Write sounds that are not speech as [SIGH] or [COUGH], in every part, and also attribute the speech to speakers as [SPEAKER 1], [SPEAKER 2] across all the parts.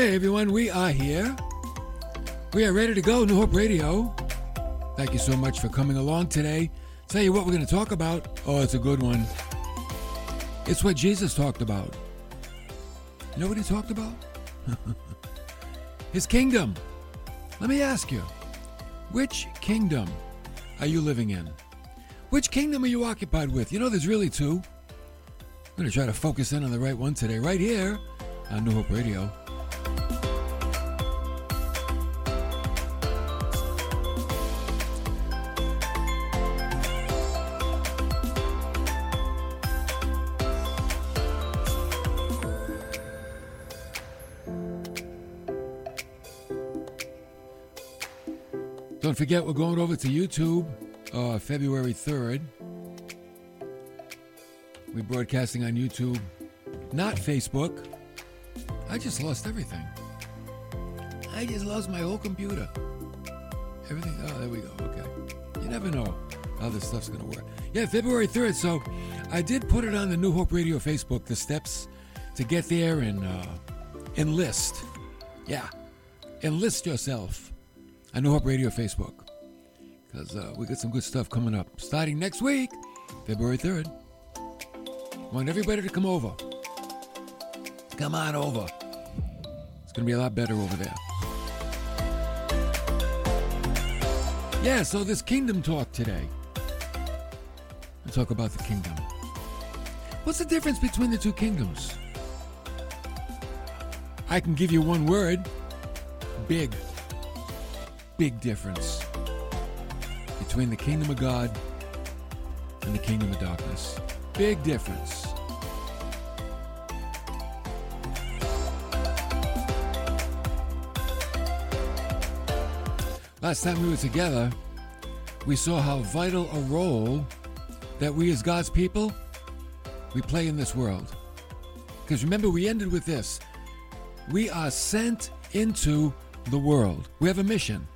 [SPEAKER 1] Hey everyone, we are here. We are ready to go, New Hope Radio. Thank you so much for coming along today. Tell you what we're going to talk about. Oh, it's a good one. It's what Jesus talked about. You know what he talked about? [LAUGHS] His kingdom. Let me ask you, which kingdom are you living in? Which kingdom are you occupied with? You know, there's really two. I'm going to try to focus in on the right one today, right here on New Hope Radio. Don't forget, we're going over to YouTube uh, February 3rd. We're broadcasting on YouTube, not Facebook. I just lost everything. I just lost my whole computer. Everything. Oh, there we go. Okay. You never know how this stuff's going to work. Yeah, February 3rd. So I did put it on the New Hope Radio Facebook, the steps to get there and uh, enlist. Yeah. Enlist yourself on New Hope Radio Facebook. Because uh, we got some good stuff coming up. Starting next week, February 3rd. Want everybody to come over. Come on over. It's going to be a lot better over there. Yeah, so this kingdom talk today. Talk about the kingdom. What's the difference between the two kingdoms? I can give you one word big. Big difference between the kingdom of God and the kingdom of darkness. Big difference. Last time we were together, we saw how vital a role that we as God's people we play in this world. Because remember, we ended with this. We are sent into the world. We have a mission.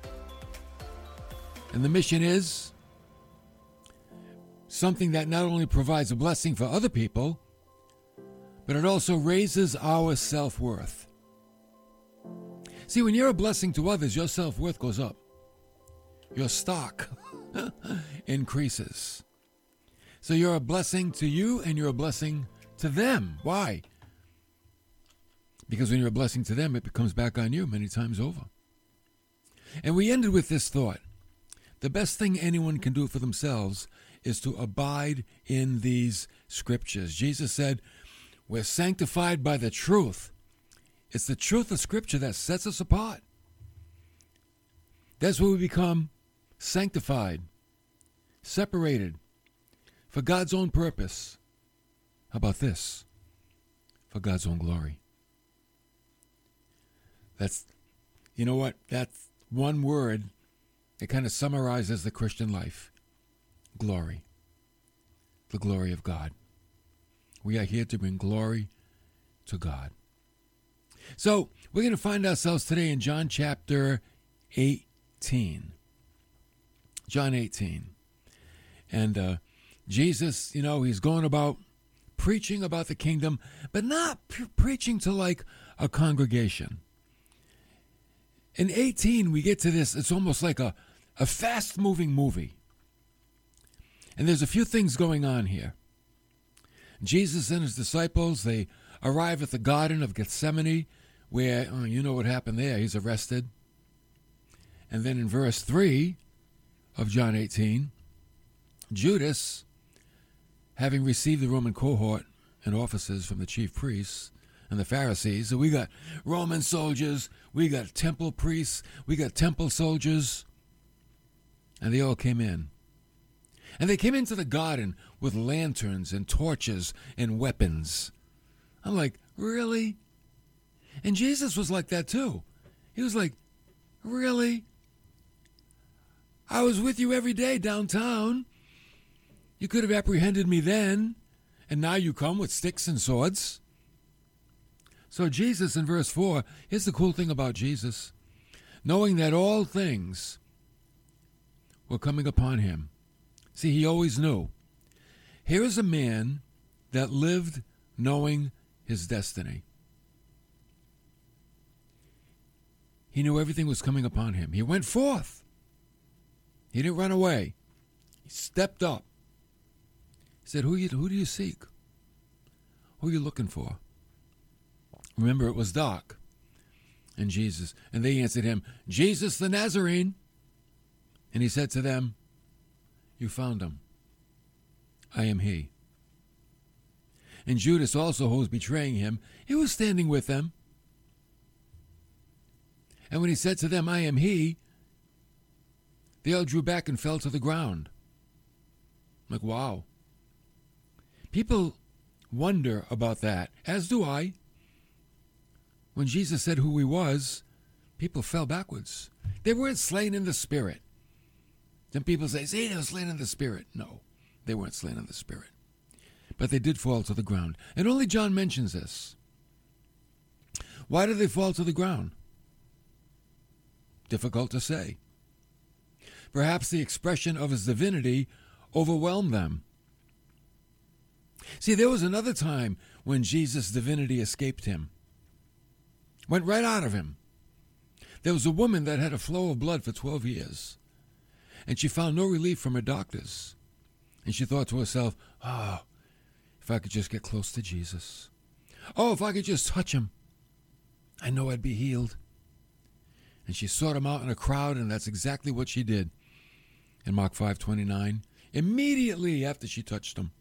[SPEAKER 1] And the mission is something that not only provides a blessing for other people, but it also raises our self worth. See, when you're a blessing to others, your self worth goes up, your stock [LAUGHS] increases. So you're a blessing to you and you're a blessing to them. Why? Because when you're a blessing to them, it comes back on you many times over. And we ended with this thought the best thing anyone can do for themselves is to abide in these scriptures. Jesus said, We're sanctified by the truth. It's the truth of Scripture that sets us apart. That's where we become sanctified, separated for God's own purpose. How about this? For God's own glory. That's, you know what? That's one word it kind of summarizes the Christian life glory. The glory of God. We are here to bring glory to God. So, we're going to find ourselves today in John chapter 18. John 18. And uh, Jesus, you know, he's going about preaching about the kingdom, but not pre- preaching to like a congregation. In 18, we get to this, it's almost like a, a fast moving movie. And there's a few things going on here. Jesus and his disciples, they arrive at the Garden of Gethsemane, where, oh, you know what happened there. He's arrested. And then in verse 3 of John 18, Judas, having received the Roman cohort and officers from the chief priests, and the Pharisees. So we got Roman soldiers, we got temple priests, we got temple soldiers, and they all came in. And they came into the garden with lanterns and torches and weapons. I'm like, really? And Jesus was like that too. He was like, really? I was with you every day downtown. You could have apprehended me then, and now you come with sticks and swords. So, Jesus in verse 4, here's the cool thing about Jesus knowing that all things were coming upon him. See, he always knew. Here is a man that lived knowing his destiny. He knew everything was coming upon him. He went forth. He didn't run away. He stepped up. He said, Who, you, who do you seek? Who are you looking for? Remember, it was dark. And Jesus, and they answered him, Jesus the Nazarene. And he said to them, You found him. I am he. And Judas also, who was betraying him, he was standing with them. And when he said to them, I am he, they all drew back and fell to the ground. I'm like, wow. People wonder about that, as do I. When Jesus said who he was, people fell backwards. They weren't slain in the spirit. Some people say, see, they were slain in the spirit. No, they weren't slain in the spirit. But they did fall to the ground. And only John mentions this. Why did they fall to the ground? Difficult to say. Perhaps the expression of his divinity overwhelmed them. See, there was another time when Jesus' divinity escaped him, went right out of him. There was a woman that had a flow of blood for 12 years, and she found no relief from her doctors. And she thought to herself, oh, if I could just get close to Jesus. Oh, if I could just touch him, I know I'd be healed. And she sought him out in a crowd, and that's exactly what she did in Mark 5:29. Immediately after she touched him,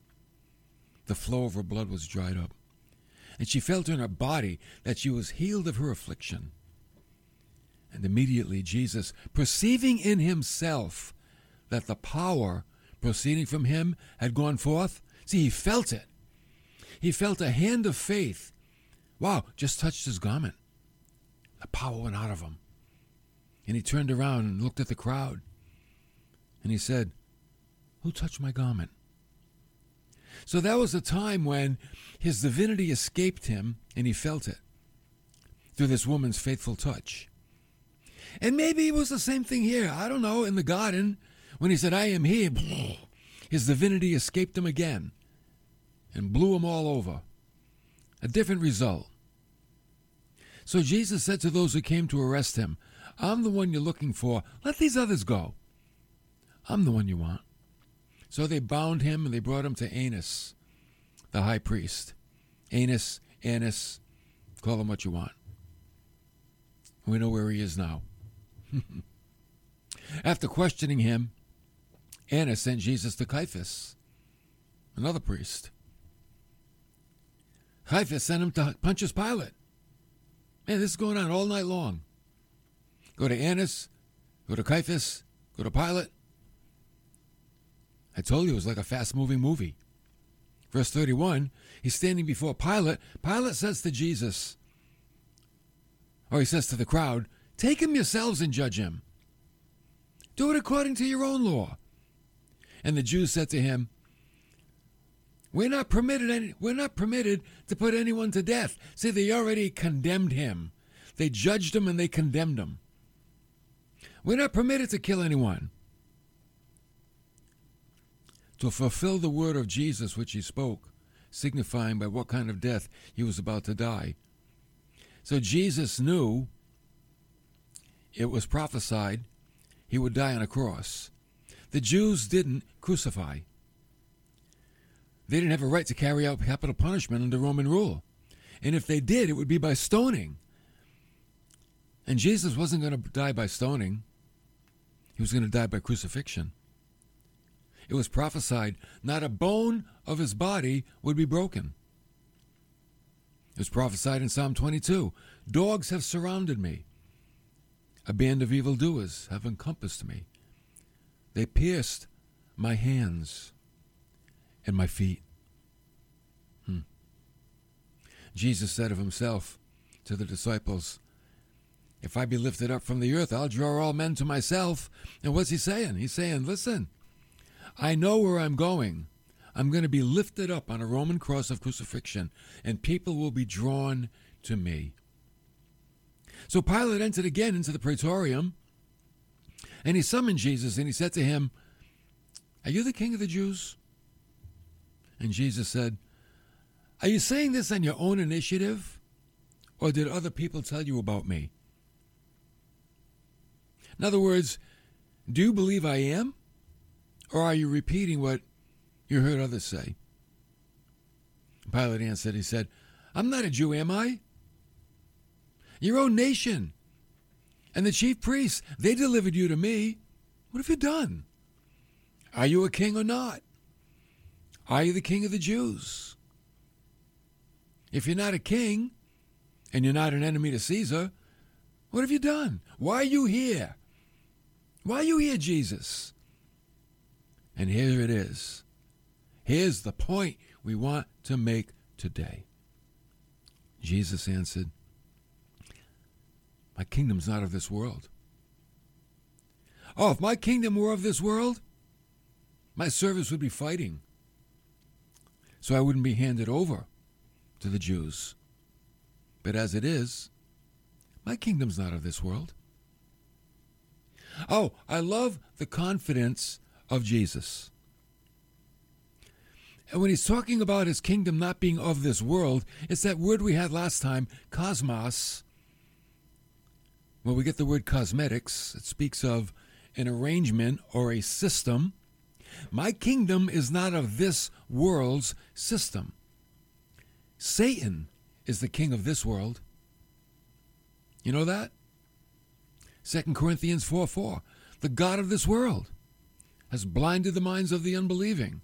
[SPEAKER 1] the flow of her blood was dried up, and she felt in her body that she was healed of her affliction. And immediately Jesus, perceiving in himself that the power proceeding from him had gone forth, see, he felt it. He felt a hand of faith. Wow, just touched his garment. The power went out of him. And he turned around and looked at the crowd. And he said, Who touched my garment? So that was a time when his divinity escaped him and he felt it through this woman's faithful touch. And maybe it was the same thing here. I don't know, in the garden, when he said, I am he, [SNIFFS] his divinity escaped him again and blew him all over. A different result. So Jesus said to those who came to arrest him, I'm the one you're looking for. Let these others go. I'm the one you want. So they bound him and they brought him to Annas, the high priest. Annas, Annas, call him what you want. We know where he is now. [LAUGHS] After questioning him, Annas sent Jesus to Caiaphas, another priest. Caiaphas sent him to Pontius Pilate. Man, this is going on all night long. Go to Annas, go to Caiaphas, go to Pilate. I told you it was like a fast moving movie. Verse 31, he's standing before Pilate. Pilate says to Jesus, or he says to the crowd, Take him yourselves and judge him. Do it according to your own law. And the Jews said to him, We're not permitted any, we're not permitted to put anyone to death. See, they already condemned him. They judged him and they condemned him. We're not permitted to kill anyone to fulfill the word of Jesus which he spoke, signifying by what kind of death he was about to die. So Jesus knew it was prophesied he would die on a cross. The Jews didn't crucify. They didn't have a right to carry out capital punishment under Roman rule. And if they did, it would be by stoning. And Jesus wasn't going to die by stoning, he was going to die by crucifixion. It was prophesied not a bone of his body would be broken. It was prophesied in Psalm 22 Dogs have surrounded me, a band of evildoers have encompassed me. They pierced my hands and my feet. Hmm. Jesus said of himself to the disciples, If I be lifted up from the earth, I'll draw all men to myself. And what's he saying? He's saying, Listen, I know where I'm going. I'm going to be lifted up on a Roman cross of crucifixion, and people will be drawn to me. So Pilate entered again into the praetorium, and he summoned Jesus, and he said to him, Are you the king of the Jews? And Jesus said, Are you saying this on your own initiative, or did other people tell you about me? In other words, do you believe I am? Or are you repeating what you heard others say? Pilate answered, He said, I'm not a Jew, am I? Your own nation and the chief priests, they delivered you to me. What have you done? Are you a king or not? Are you the king of the Jews? If you're not a king and you're not an enemy to Caesar, what have you done? Why are you here? Why are you here, Jesus? And here it is. Here's the point we want to make today. Jesus answered, My kingdom's not of this world. Oh, if my kingdom were of this world, my servants would be fighting. So I wouldn't be handed over to the Jews. But as it is, my kingdom's not of this world. Oh, I love the confidence of Jesus. And when he's talking about his kingdom not being of this world, it's that word we had last time, cosmos. Well, we get the word cosmetics. It speaks of an arrangement or a system. My kingdom is not of this world's system. Satan is the king of this world. You know that? 2 Corinthians 4 4. The God of this world has blinded the minds of the unbelieving.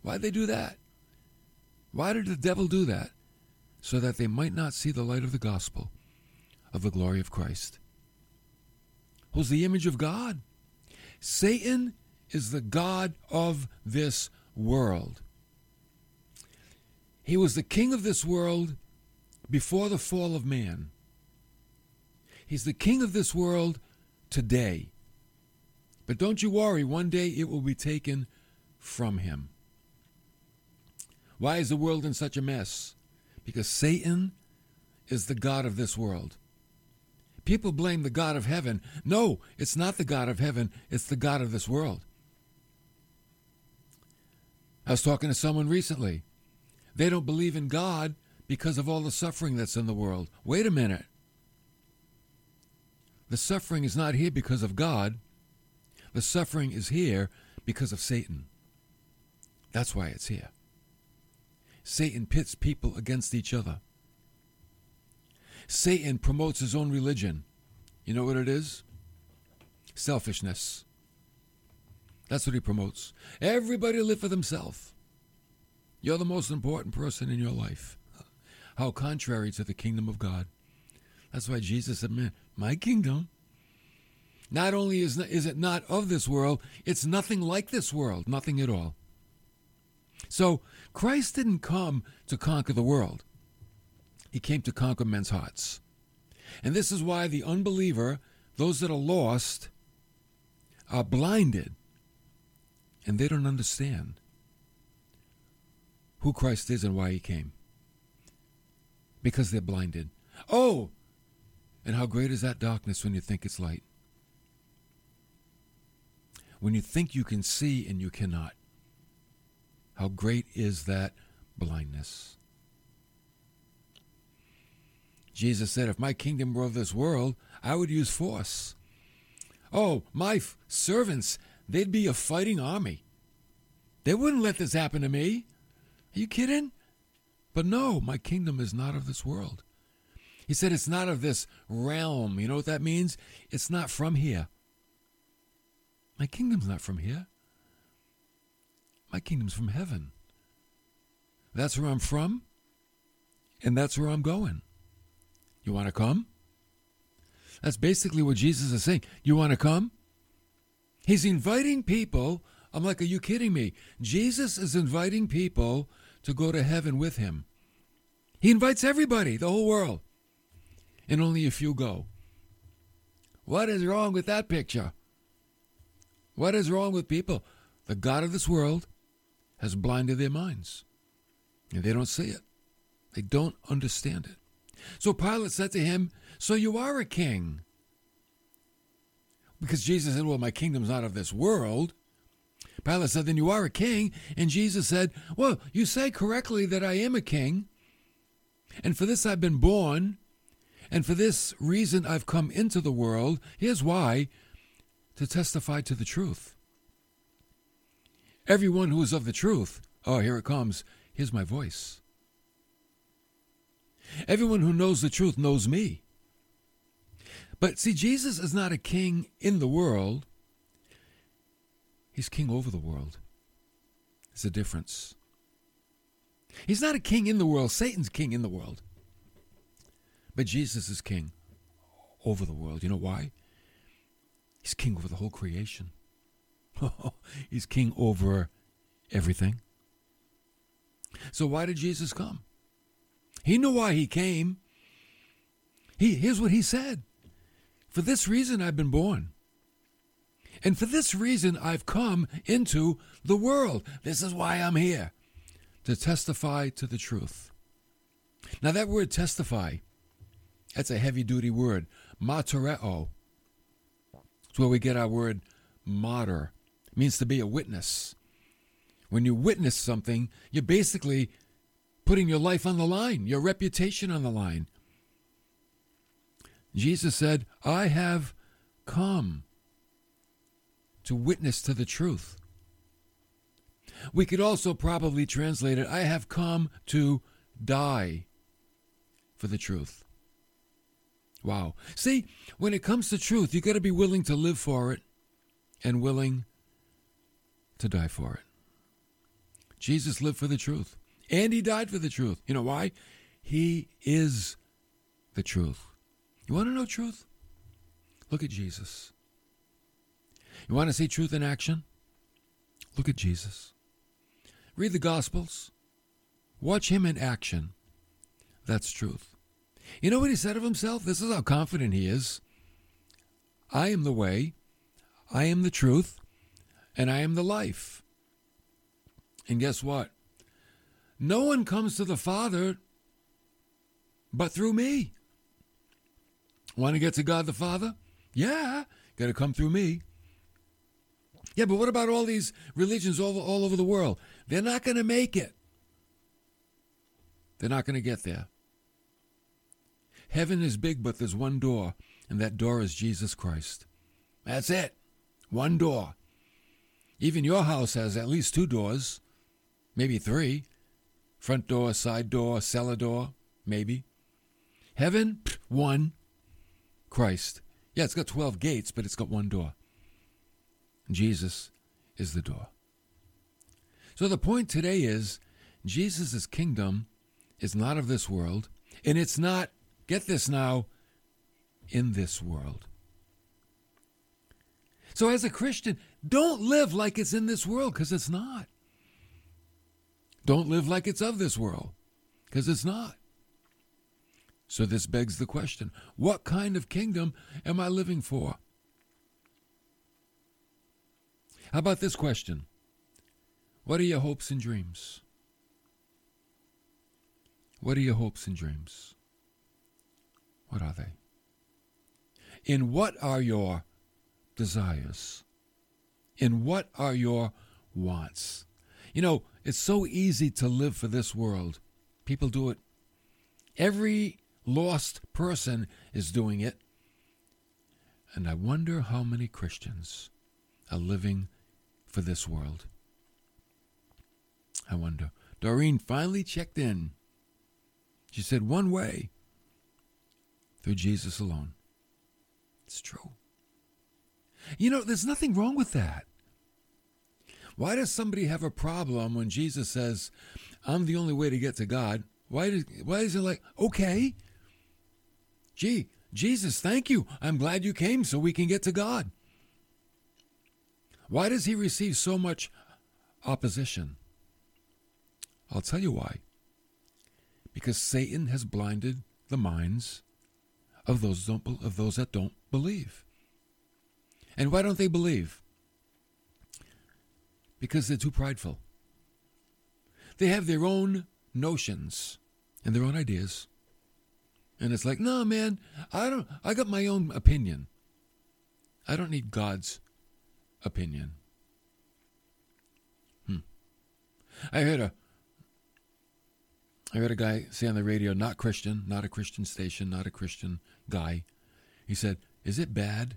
[SPEAKER 1] Why'd they do that? Why did the devil do that? So that they might not see the light of the gospel of the glory of Christ. Who's the image of God? Satan is the God of this world. He was the king of this world before the fall of man. He's the king of this world today. But don't you worry, one day it will be taken from him. Why is the world in such a mess? Because Satan is the God of this world. People blame the God of heaven. No, it's not the God of heaven, it's the God of this world. I was talking to someone recently. They don't believe in God because of all the suffering that's in the world. Wait a minute. The suffering is not here because of God. The suffering is here because of Satan. That's why it's here. Satan pits people against each other. Satan promotes his own religion. You know what it is? Selfishness. That's what he promotes. Everybody live for themselves. You're the most important person in your life. How contrary to the kingdom of God. That's why Jesus said, Man, my kingdom. Not only is, is it not of this world, it's nothing like this world, nothing at all. So Christ didn't come to conquer the world, He came to conquer men's hearts. And this is why the unbeliever, those that are lost, are blinded and they don't understand who Christ is and why He came. Because they're blinded. Oh, and how great is that darkness when you think it's light? When you think you can see and you cannot. How great is that blindness? Jesus said, If my kingdom were of this world, I would use force. Oh, my f- servants, they'd be a fighting army. They wouldn't let this happen to me. Are you kidding? But no, my kingdom is not of this world. He said it's not of this realm. You know what that means? It's not from here. My kingdom's not from here. My kingdom's from heaven. That's where I'm from, and that's where I'm going. You want to come? That's basically what Jesus is saying. You want to come? He's inviting people. I'm like, are you kidding me? Jesus is inviting people to go to heaven with him. He invites everybody, the whole world and only a few go. What is wrong with that picture? What is wrong with people? The God of this world has blinded their minds, and they don't see it. They don't understand it. So Pilate said to him, So you are a king. Because Jesus said, Well, my kingdom's not of this world. Pilate said, Then you are a king. And Jesus said, Well, you say correctly that I am a king. And for this I've been born, and for this reason I've come into the world. Here's why to testify to the truth. Everyone who is of the truth, oh, here it comes, here's my voice. Everyone who knows the truth knows me. But see, Jesus is not a king in the world, he's king over the world. There's a difference. He's not a king in the world, Satan's king in the world. But Jesus is king over the world. You know why? He's king over the whole creation. [LAUGHS] He's king over everything. So why did Jesus come? He knew why he came. He here's what he said. For this reason I've been born. And for this reason I've come into the world. This is why I'm here. To testify to the truth. Now that word testify, that's a heavy duty word. Martyreo. It's where we get our word martyr. It means to be a witness. When you witness something, you're basically putting your life on the line, your reputation on the line. Jesus said, I have come to witness to the truth. We could also probably translate it, I have come to die for the truth. Wow. See, when it comes to truth, you got to be willing to live for it and willing to die for it. Jesus lived for the truth, and he died for the truth. You know why? He is the truth. You want to know truth? Look at Jesus. You want to see truth in action? Look at Jesus. Read the Gospels. Watch him in action. That's truth. You know what he said of himself? This is how confident he is. I am the way, I am the truth, and I am the life. And guess what? No one comes to the Father but through me. Want to get to God the Father? Yeah, got to come through me. Yeah, but what about all these religions all, all over the world? They're not going to make it. They're not going to get there. Heaven is big, but there's one door, and that door is Jesus Christ. That's it. One door. Even your house has at least two doors, maybe three front door, side door, cellar door, maybe. Heaven, one. Christ. Yeah, it's got 12 gates, but it's got one door. Jesus is the door. So the point today is Jesus' kingdom is not of this world, and it's not, get this now, in this world. So as a Christian, don't live like it's in this world, because it's not. Don't live like it's of this world, because it's not. So this begs the question what kind of kingdom am I living for? How about this question? What are your hopes and dreams? What are your hopes and dreams? What are they? In what are your desires? In what are your wants? You know, it's so easy to live for this world. People do it. Every lost person is doing it. And I wonder how many Christians are living for this world. I wonder. Doreen finally checked in. She said, one way through Jesus alone. It's true. You know, there's nothing wrong with that. Why does somebody have a problem when Jesus says, I'm the only way to get to God? Why, does, why is it like, okay, Gee, Jesus, thank you. I'm glad you came so we can get to God. Why does he receive so much opposition? I'll tell you why. Because Satan has blinded the minds of those of those that don't believe. And why don't they believe? Because they're too prideful. They have their own notions and their own ideas. And it's like, no, man, I don't. I got my own opinion. I don't need God's opinion. Hmm. I heard a. I heard a guy say on the radio, not Christian, not a Christian station, not a Christian guy. He said, "Is it bad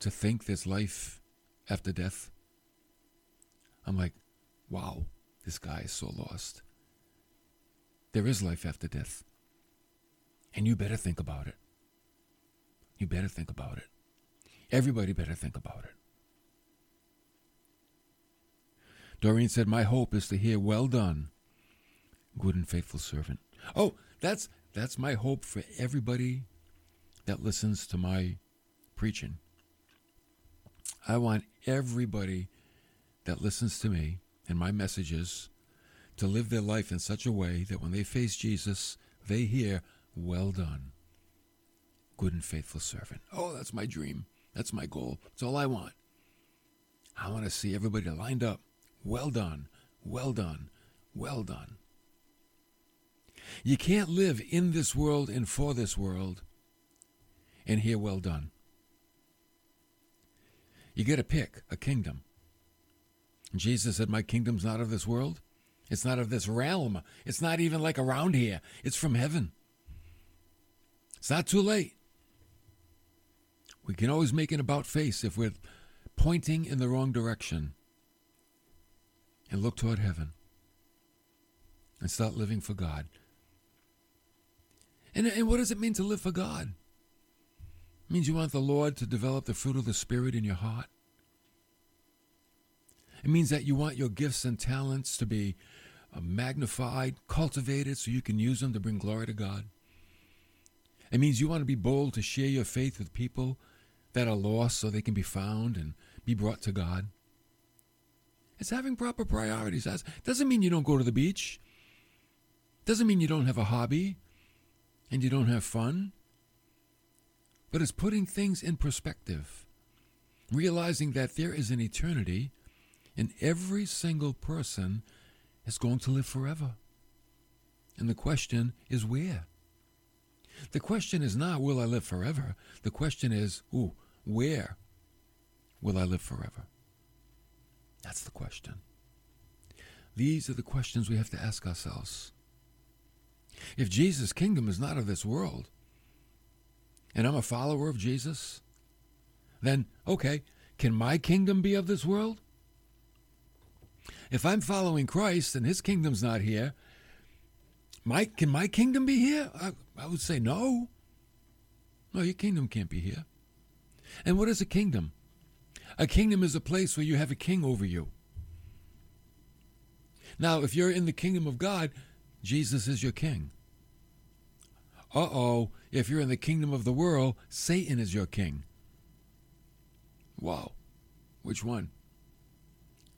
[SPEAKER 1] to think there's life after death. I'm like, wow, this guy is so lost. There is life after death. And you better think about it. You better think about it. Everybody better think about it. Doreen said, My hope is to hear, Well done, good and faithful servant. Oh, that's that's my hope for everybody that listens to my preaching. I want everybody that listens to me and my messages to live their life in such a way that when they face Jesus, they hear, Well done, good and faithful servant. Oh, that's my dream. That's my goal. That's all I want. I want to see everybody lined up. Well done, well done, well done. You can't live in this world and for this world and hear well done. You got to pick a kingdom. Jesus said, My kingdom's not of this world. It's not of this realm. It's not even like around here. It's from heaven. It's not too late. We can always make an about face if we're pointing in the wrong direction and look toward heaven and start living for God. And, and what does it mean to live for God? It means you want the Lord to develop the fruit of the Spirit in your heart. It means that you want your gifts and talents to be uh, magnified, cultivated, so you can use them to bring glory to God. It means you want to be bold to share your faith with people that are lost so they can be found and be brought to God. It's having proper priorities. That doesn't mean you don't go to the beach. Doesn't mean you don't have a hobby and you don't have fun. But it's putting things in perspective, realizing that there is an eternity and every single person is going to live forever. And the question is where? The question is not, will I live forever? The question is, ooh, where will I live forever? That's the question. These are the questions we have to ask ourselves. If Jesus' kingdom is not of this world, and I'm a follower of Jesus, then, okay, can my kingdom be of this world? If I'm following Christ and his kingdom's not here, my, can my kingdom be here? I, I would say no. No, your kingdom can't be here. And what is a kingdom? A kingdom is a place where you have a king over you. Now, if you're in the kingdom of God, Jesus is your king. Uh oh, if you're in the kingdom of the world, Satan is your king. Wow. Which one?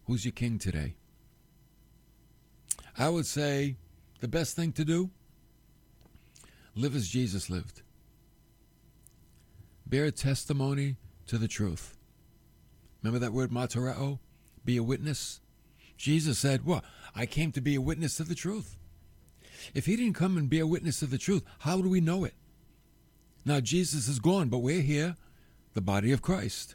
[SPEAKER 1] Who's your king today? I would say the best thing to do live as Jesus lived. Bear testimony to the truth. Remember that word martyreo? Be a witness? Jesus said, What? I came to be a witness to the truth. If he didn't come and be a witness to the truth, how do we know it? Now, Jesus is gone, but we're here, the body of Christ.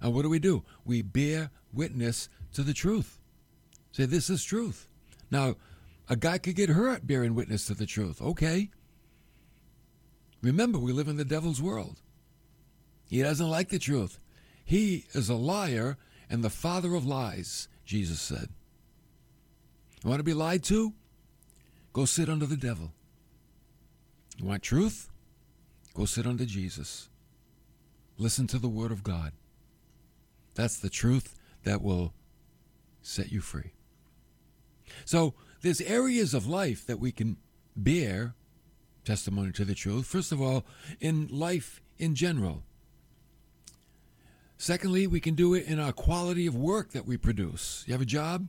[SPEAKER 1] And what do we do? We bear witness to the truth. Say, this is truth. Now, a guy could get hurt bearing witness to the truth. Okay. Remember, we live in the devil's world. He doesn't like the truth. He is a liar and the father of lies, Jesus said. You want to be lied to? Go sit under the devil. You want truth? Go sit under Jesus. Listen to the word of God. That's the truth that will set you free. So there's areas of life that we can bear testimony to the truth. First of all, in life in general. Secondly, we can do it in our quality of work that we produce. You have a job?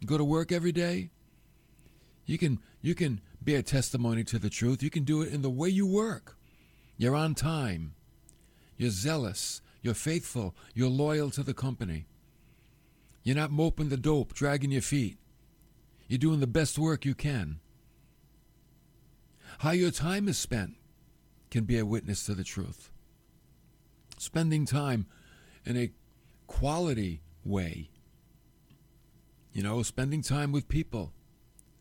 [SPEAKER 1] You go to work every day? You can you can bear testimony to the truth. You can do it in the way you work. You're on time. You're zealous. You're faithful. You're loyal to the company. You're not moping the dope, dragging your feet. You're doing the best work you can. How your time is spent can be a witness to the truth. Spending time in a quality way. You know, spending time with people,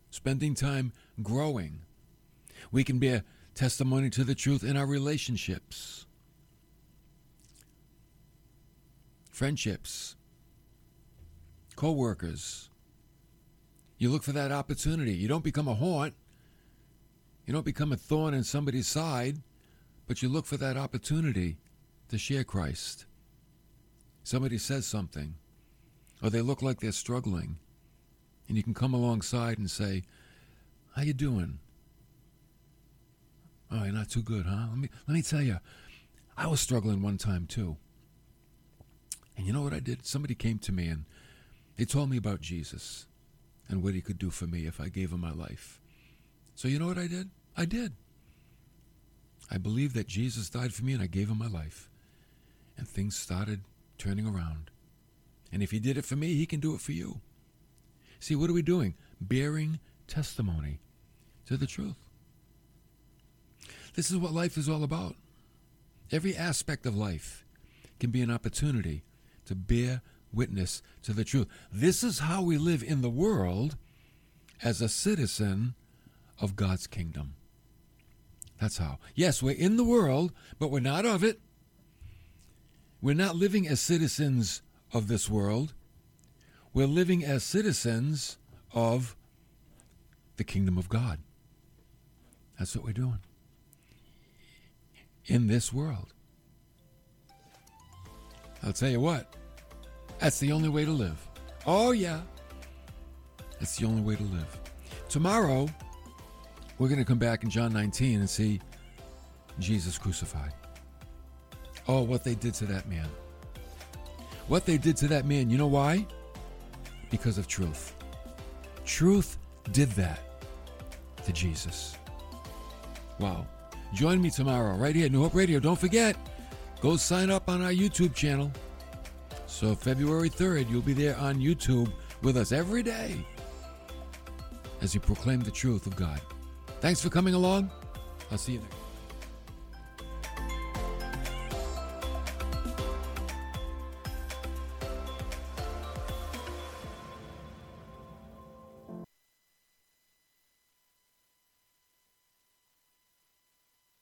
[SPEAKER 1] spending time growing. We can be a testimony to the truth in our relationships. friendships, co workers. You look for that opportunity. You don't become a haunt. You don't become a thorn in somebody's side, but you look for that opportunity to share Christ. Somebody says something, or they look like they're struggling, and you can come alongside and say, "How you doing?" Oh, you're not too good, huh? Let me let me tell you, I was struggling one time too. And you know what I did? Somebody came to me and they told me about Jesus and what he could do for me if I gave him my life. So you know what I did? I did. I believed that Jesus died for me and I gave him my life. And things started turning around. And if he did it for me, he can do it for you. See, what are we doing? Bearing testimony to the truth. This is what life is all about. Every aspect of life can be an opportunity to bear witness to the truth. This is how we live in the world as a citizen of God's kingdom. That's how. Yes, we're in the world, but we're not of it. We're not living as citizens of this world. We're living as citizens of the kingdom of God. That's what we're doing in this world. I'll tell you what, that's the only way to live. Oh, yeah. That's the only way to live. Tomorrow, we're going to come back in John 19 and see Jesus crucified. Oh, what they did to that man. What they did to that man, you know why? Because of truth. Truth did that to Jesus. Wow. Join me tomorrow right here at New Hope Radio. Don't forget, go sign up on our YouTube channel. So, February 3rd, you'll be there on YouTube with us every day as you proclaim the truth of God. Thanks for coming along. I'll see you next.